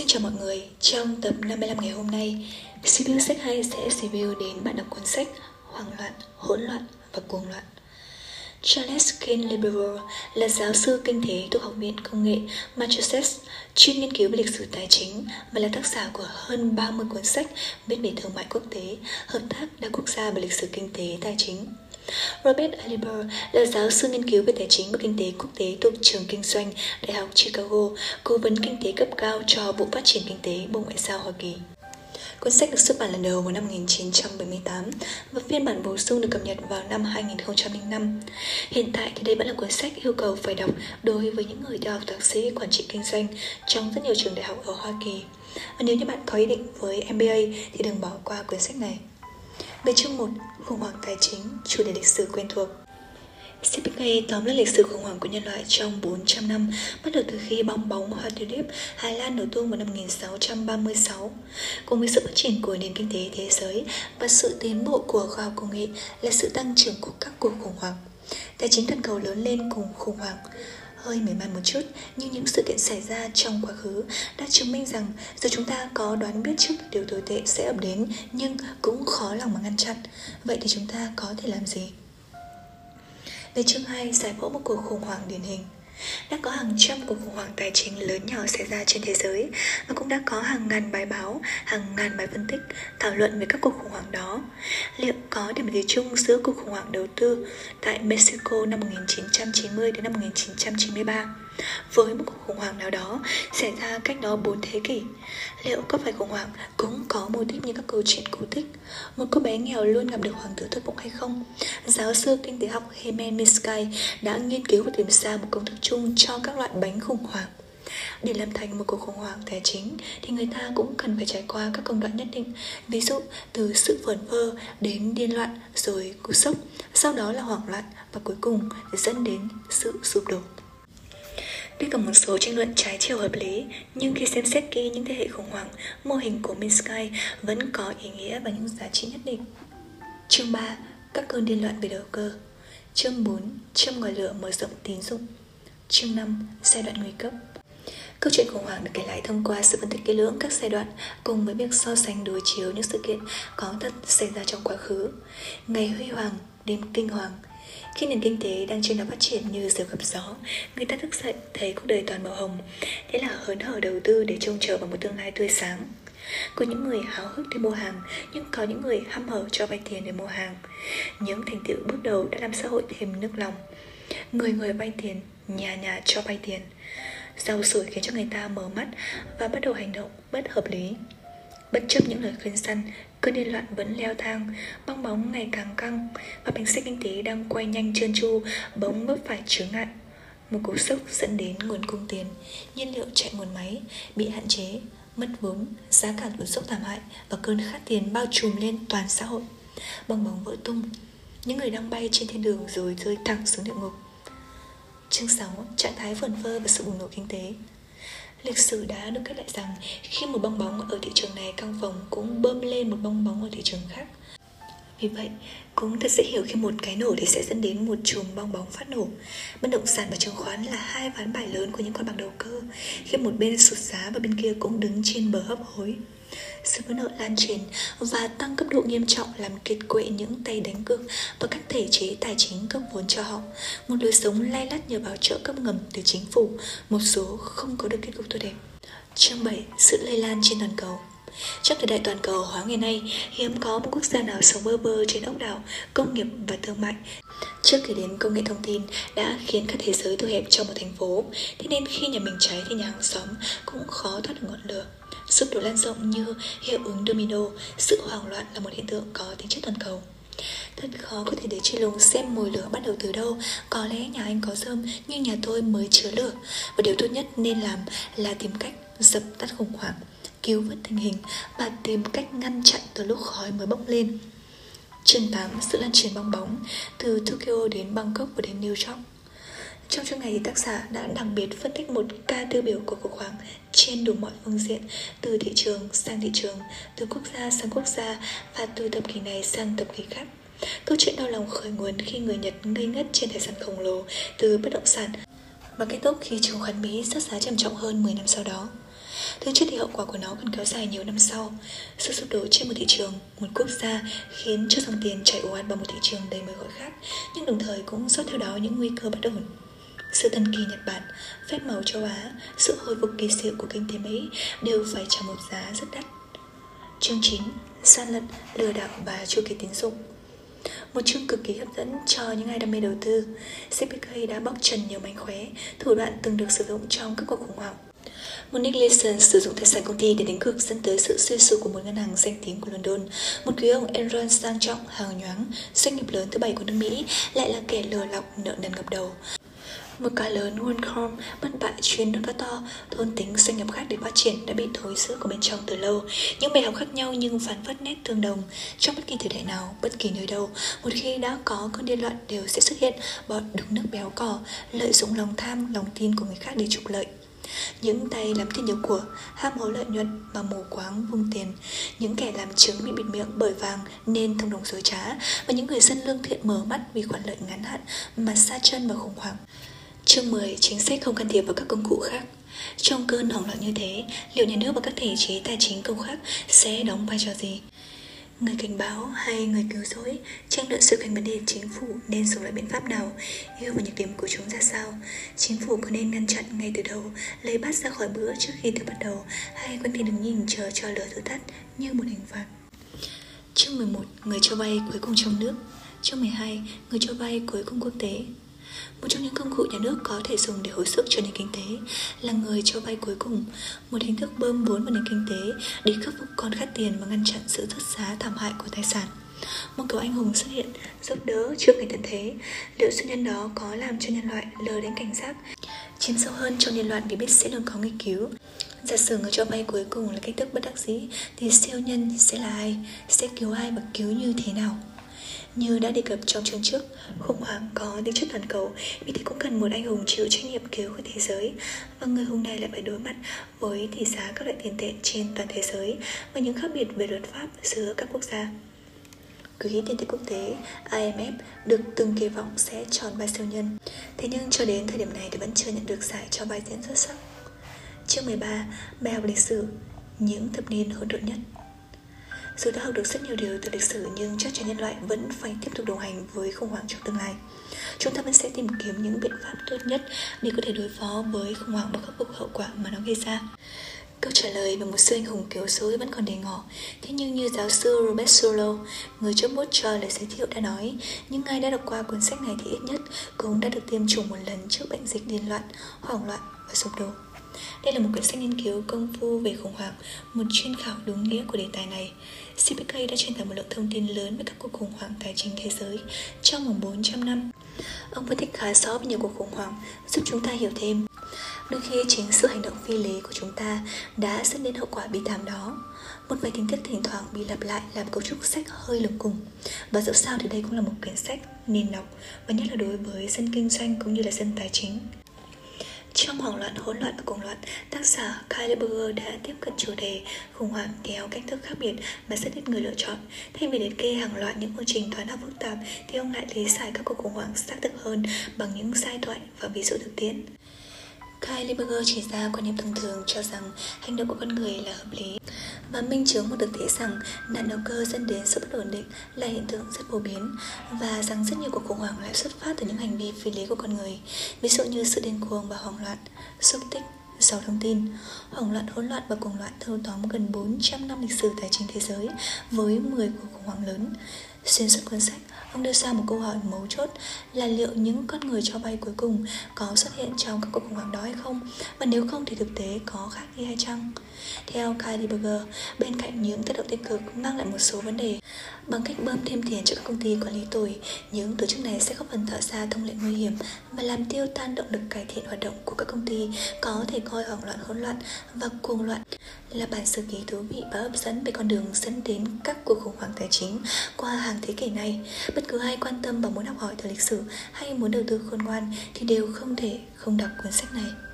Xin chào mọi người, trong tập 55 ngày hôm nay, CPU sách hay sẽ review đến bạn đọc cuốn sách Hoảng loạn, hỗn loạn và cuồng loạn. Charles King Liberal là giáo sư kinh tế thuộc Học viện Công nghệ Massachusetts, chuyên nghiên cứu về lịch sử tài chính và là tác giả của hơn 30 cuốn sách viết về thương mại quốc tế, hợp tác đa quốc gia và lịch sử kinh tế tài chính. Robert Aliber là giáo sư nghiên cứu về tài chính và kinh tế quốc tế thuộc trường kinh doanh Đại học Chicago, cố vấn kinh tế cấp cao cho Bộ Phát triển Kinh tế Bộ Ngoại giao Hoa Kỳ. Cuốn sách được xuất bản lần đầu vào năm 1978 và phiên bản bổ sung được cập nhật vào năm 2005. Hiện tại thì đây vẫn là cuốn sách yêu cầu phải đọc đối với những người theo học thạc sĩ quản trị kinh doanh trong rất nhiều trường đại học ở Hoa Kỳ. Và nếu như bạn có ý định với MBA thì đừng bỏ qua cuốn sách này. Về chương 1, khủng hoảng tài chính, chủ đề lịch sử quen thuộc. CPK tóm lại lịch sử khủng hoảng của nhân loại trong 400 năm, bắt đầu từ khi bong bóng hoa tulip Hà Lan nổ tung vào năm 1636. Cùng với sự phát triển của nền kinh tế thế giới và sự tiến bộ của khoa học công nghệ là sự tăng trưởng của các cuộc khủng hoảng. Tài chính toàn cầu lớn lên cùng khủng hoảng hơi mềm mại một chút, nhưng những sự kiện xảy ra trong quá khứ đã chứng minh rằng dù chúng ta có đoán biết trước điều tồi tệ sẽ ập đến, nhưng cũng khó lòng mà ngăn chặn. Vậy thì chúng ta có thể làm gì? Về chương 2 giải phẫu một cuộc khủng hoảng điển hình đã có hàng trăm cuộc khủng hoảng tài chính lớn nhỏ xảy ra trên thế giới và cũng đã có hàng ngàn bài báo, hàng ngàn bài phân tích thảo luận về các cuộc khủng hoảng đó. Liệu có điểm gì chung giữa cuộc khủng hoảng đầu tư tại Mexico năm 1990 đến năm 1993 với một cuộc khủng hoảng nào đó xảy ra cách đó 4 thế kỷ? Liệu có phải khủng hoảng cũng có mô đích như các câu chuyện cổ tích? Một cô bé nghèo luôn gặp được hoàng tử thất vọng hay không? Giáo sư kinh tế học Hemen Minsky đã nghiên cứu và tìm ra một công thức chung cho các loại bánh khủng hoảng. Để làm thành một cuộc khủng hoảng tài chính thì người ta cũng cần phải trải qua các công đoạn nhất định, ví dụ từ sự vẩn vơ đến điên loạn rồi cú sốc, sau đó là hoảng loạn và cuối cùng dẫn đến sự sụp đổ. Tuy có một số tranh luận trái chiều hợp lý, nhưng khi xem xét kỹ những thế hệ khủng hoảng, mô hình của Minsky vẫn có ý nghĩa và những giá trị nhất định. Chương 3. Các cơn điên loạn về đầu cơ Chương 4. Châm ngòi lửa mở rộng tín dụng Chương 5. Giai đoạn nguy cấp Câu chuyện khủng hoảng được kể lại thông qua sự phân tích kỹ lưỡng các giai đoạn cùng với việc so sánh đối chiếu những sự kiện có thật xảy ra trong quá khứ. Ngày huy hoàng, đêm kinh hoàng, khi nền kinh tế đang trên đó phát triển như diều gặp gió, người ta thức dậy thấy cuộc đời toàn màu hồng. Thế là hớn hở đầu tư để trông chờ vào một tương lai tươi sáng. Có những người háo hức để mua hàng, nhưng có những người hăm hở cho vay tiền để mua hàng. Những thành tựu bước đầu đã làm xã hội thêm nước lòng. Người người vay tiền, nhà nhà cho vay tiền. Giàu sủi khiến cho người ta mở mắt và bắt đầu hành động bất hợp lý. Bất chấp những lời khuyên săn, cơn điên loạn vẫn leo thang, bong bóng ngày càng căng và bánh xe kinh tế đang quay nhanh trơn tru bỗng vấp phải chướng ngại. Một cú sốc dẫn đến nguồn cung tiền, nhiên liệu chạy nguồn máy bị hạn chế, mất vốn, giá cả tụt dốc thảm hại và cơn khát tiền bao trùm lên toàn xã hội. Bong bóng vỡ tung, những người đang bay trên thiên đường rồi rơi thẳng xuống địa ngục. Chương 6. Trạng thái vườn vơ và sự bùng nổ kinh tế Lịch sử đã được kết lại rằng khi một bong bóng ở thị trường này căng phồng cũng bơm lên một bong bóng ở thị trường khác. Vì vậy, cũng thật dễ hiểu khi một cái nổ thì sẽ dẫn đến một chùm bong bóng phát nổ. Bất động sản và chứng khoán là hai ván bài lớn của những con bạc đầu cơ, khi một bên sụt giá và bên kia cũng đứng trên bờ hấp hối. Sự vỡ nợ lan truyền và tăng cấp độ nghiêm trọng làm kiệt quệ những tay đánh cược và các thể chế tài chính cấp vốn cho họ. Một lối sống lay lắt nhờ bảo trợ cấp ngầm từ chính phủ, một số không có được kết cục tốt đẹp. Chương 7. Sự lây lan trên toàn cầu trong thời đại toàn cầu hóa ngày nay, hiếm có một quốc gia nào sống bơ vơ trên ốc đảo, công nghiệp và thương mại. Trước khi đến công nghệ thông tin đã khiến cả thế giới thu hẹp trong một thành phố, thế nên khi nhà mình cháy thì nhà hàng xóm cũng khó thoát được ngọn lửa. Sụp đổ lan rộng như hiệu ứng domino, sự hoảng loạn là một hiện tượng có tính chất toàn cầu. Thật khó có thể để truy lùng xem mùi lửa bắt đầu từ đâu. Có lẽ nhà anh có rơm nhưng nhà tôi mới chứa lửa. Và điều tốt nhất nên làm là tìm cách dập tắt khủng hoảng Cứu vớt tình hình và tìm cách ngăn chặn từ lúc khói mới bốc lên. Chương 8 Sự lan truyền bong bóng Từ Tokyo đến Bangkok và đến New York trong chương này tác giả đã đặc biệt phân tích một ca tiêu biểu của cuộc khoáng trên đủ mọi phương diện, từ thị trường sang thị trường, từ quốc gia sang quốc gia và từ thập kỷ này sang thập kỷ khác. Câu chuyện đau lòng khởi nguồn khi người Nhật ngây ngất trên tài sản khổng lồ từ bất động sản và kết thúc khi chứng khoán Mỹ rớt giá trầm trọng hơn 10 năm sau đó. Thực chất thì hậu quả của nó còn kéo dài nhiều năm sau. Sự sụp đổ trên một thị trường, một quốc gia khiến cho dòng tiền chảy ồ ạt vào một thị trường đầy mới gọi khác, nhưng đồng thời cũng rót theo đó những nguy cơ bất ổn. Sự thần kỳ Nhật Bản, phép màu châu Á, sự hồi phục kỳ diệu của kinh tế Mỹ đều phải trả một giá rất đắt. Chương 9. Gian lận, lừa đảo và chu kỳ tín dụng một chương cực kỳ hấp dẫn cho những ai đam mê đầu tư. CPK đã bóc trần nhiều mánh khóe, thủ đoạn từng được sử dụng trong các cuộc khủng hoảng. Một Nick Leeson sử dụng tài sản công ty để đánh cược dẫn tới sự suy sụp của một ngân hàng danh tiếng của London. Một quý ông Enron sang trọng, hào nhoáng, doanh nghiệp lớn thứ bảy của nước Mỹ lại là kẻ lừa lọc nợ nần ngập đầu. Một cá lớn OneCom bất bại chuyên nước cá to, thôn tính doanh nghiệp khác để phát triển đã bị thối giữa của bên trong từ lâu. Những bài học khác nhau nhưng phản phất nét tương đồng. Trong bất kỳ thời đại nào, bất kỳ nơi đâu, một khi đã có cơn điên loạn đều sẽ xuất hiện bọn đục nước béo cỏ, lợi dụng lòng tham, lòng tin của người khác để trục lợi. Những tay làm tiền nhiều của, ham hố lợi nhuận mà mù quáng vung tiền Những kẻ làm chứng bị bịt miệng bởi vàng nên thông đồng dối trá Và những người dân lương thiện mở mắt vì khoản lợi ngắn hạn mà xa chân và khủng hoảng Chương 10. Chính sách không can thiệp vào các công cụ khác. Trong cơn hoảng loạn như thế, liệu nhà nước và các thể chế tài chính công khác sẽ đóng vai trò gì? Người cảnh báo hay người cứu rỗi? Tranh luận sự cảnh vấn đề chính phủ nên dùng loại biện pháp nào? Yêu và nhược điểm của chúng ra sao? Chính phủ có nên ngăn chặn ngay từ đầu lấy bắt ra khỏi bữa trước khi từ bắt đầu hay quân thì đứng nhìn chờ cho lửa tự tắt như một hình phạt? Chương 11 người cho vay cuối cùng trong nước. Chương 12 người cho vay cuối cùng quốc tế một trong những công cụ nhà nước có thể dùng để hồi sức cho nền kinh tế là người cho vay cuối cùng, một hình thức bơm vốn vào nền kinh tế để khắc phục con khát tiền và ngăn chặn sự rớt giá thảm hại của tài sản. Một cầu anh hùng xuất hiện, giúp đỡ trước ngày tận thế. Liệu sự nhân đó có làm cho nhân loại lờ đến cảnh giác, chìm sâu hơn trong nhân loạn vì biết sẽ luôn có nghiên cứu. Giả sử người cho vay cuối cùng là cách thức bất đắc dĩ thì siêu nhân sẽ là ai, sẽ cứu ai và cứu như thế nào? Như đã đề cập trong chương trước, khủng hoảng có tính chất toàn cầu, vì thế cũng cần một anh hùng chịu trách nhiệm cứu của thế giới. Và người hùng này lại phải đối mặt với tỷ giá các loại tiền tệ trên toàn thế giới và những khác biệt về luật pháp giữa các quốc gia. Quỹ tiền tệ quốc tế IMF được từng kỳ vọng sẽ tròn vai siêu nhân. Thế nhưng cho đến thời điểm này thì vẫn chưa nhận được giải cho bài diễn xuất sắc. Chương 13, bài học lịch sử, những thập niên hỗn độn nhất. Dù đã học được rất nhiều điều từ lịch sử nhưng chắc chắn nhân loại vẫn phải tiếp tục đồng hành với khủng hoảng trong tương lai. Chúng ta vẫn sẽ tìm kiếm những biện pháp tốt nhất để có thể đối phó với khủng hoảng và khắc phục hậu quả mà nó gây ra. Câu trả lời về một siêu anh hùng kiểu số vẫn còn đề ngỏ Thế nhưng như giáo sư Robert Solow, người chấm bút cho lời giới thiệu đã nói Những ai đã đọc qua cuốn sách này thì ít nhất cũng đã được tiêm chủng một lần trước bệnh dịch điên loạn, hoảng loạn và sụp đổ đây là một quyển sách nghiên cứu công phu về khủng hoảng, một chuyên khảo đúng nghĩa của đề tài này. CPK đã truyền tải một lượng thông tin lớn về các cuộc khủng hoảng tài chính thế giới trong vòng 400 năm. Ông phân tích khá rõ về nhiều cuộc khủng hoảng, giúp chúng ta hiểu thêm. Đôi khi chính sự hành động phi lý của chúng ta đã dẫn đến hậu quả bi thảm đó. Một vài tình tiết thỉnh thoảng bị lặp lại làm cấu trúc sách hơi lùng cùng. Và dẫu sao thì đây cũng là một quyển sách nên đọc, và nhất là đối với dân kinh doanh cũng như là dân tài chính. Trong hoảng loạn, hỗn loạn và cuồng loạn, tác giả Kyle Berger đã tiếp cận chủ đề khủng hoảng theo cách thức khác biệt mà rất ít người lựa chọn. Thay vì liệt kê hàng loạt những quy trình toán học phức tạp, thì ông lại lý giải các cuộc khủng hoảng xác thực hơn bằng những giai thoại và ví dụ thực tiễn. Kyle Berger chỉ ra quan niệm thông thường cho rằng hành động của con người là hợp lý và minh chứng một thực tế rằng nạn đầu cơ dẫn đến sự bất ổn định là hiện tượng rất phổ biến và rằng rất nhiều cuộc khủng hoảng lại xuất phát từ những hành vi phi lý của con người, ví dụ như sự điên cuồng và hoảng loạn, xúc tích, giàu thông tin, hoảng loạn, hỗn loạn và cuồng loạn thâu tóm gần 400 năm lịch sử tài chính thế giới với 10 cuộc khủng hoảng lớn. Xuyên suốt cuốn sách, ông đưa ra một câu hỏi mấu chốt là liệu những con người cho vay cuối cùng có xuất hiện trong các cuộc khủng hoảng đó hay không? Và nếu không thì thực tế có khác đi hay chăng? Theo Kylie Berger, bên cạnh những tác động tích cực mang lại một số vấn đề Bằng cách bơm thêm tiền cho các công ty quản lý tuổi những tổ chức này sẽ góp phần tạo ra thông lệ nguy hiểm và làm tiêu tan động lực cải thiện hoạt động của các công ty có thể coi hoảng loạn hỗn loạn và cuồng loạn là bản sơ ký thú vị và hấp dẫn về con đường dẫn đến các cuộc khủng hoảng tài chính qua hàng thế kỷ này. Bất cứ ai quan tâm và muốn học hỏi từ lịch sử hay muốn đầu tư khôn ngoan thì đều không thể không đọc cuốn sách này.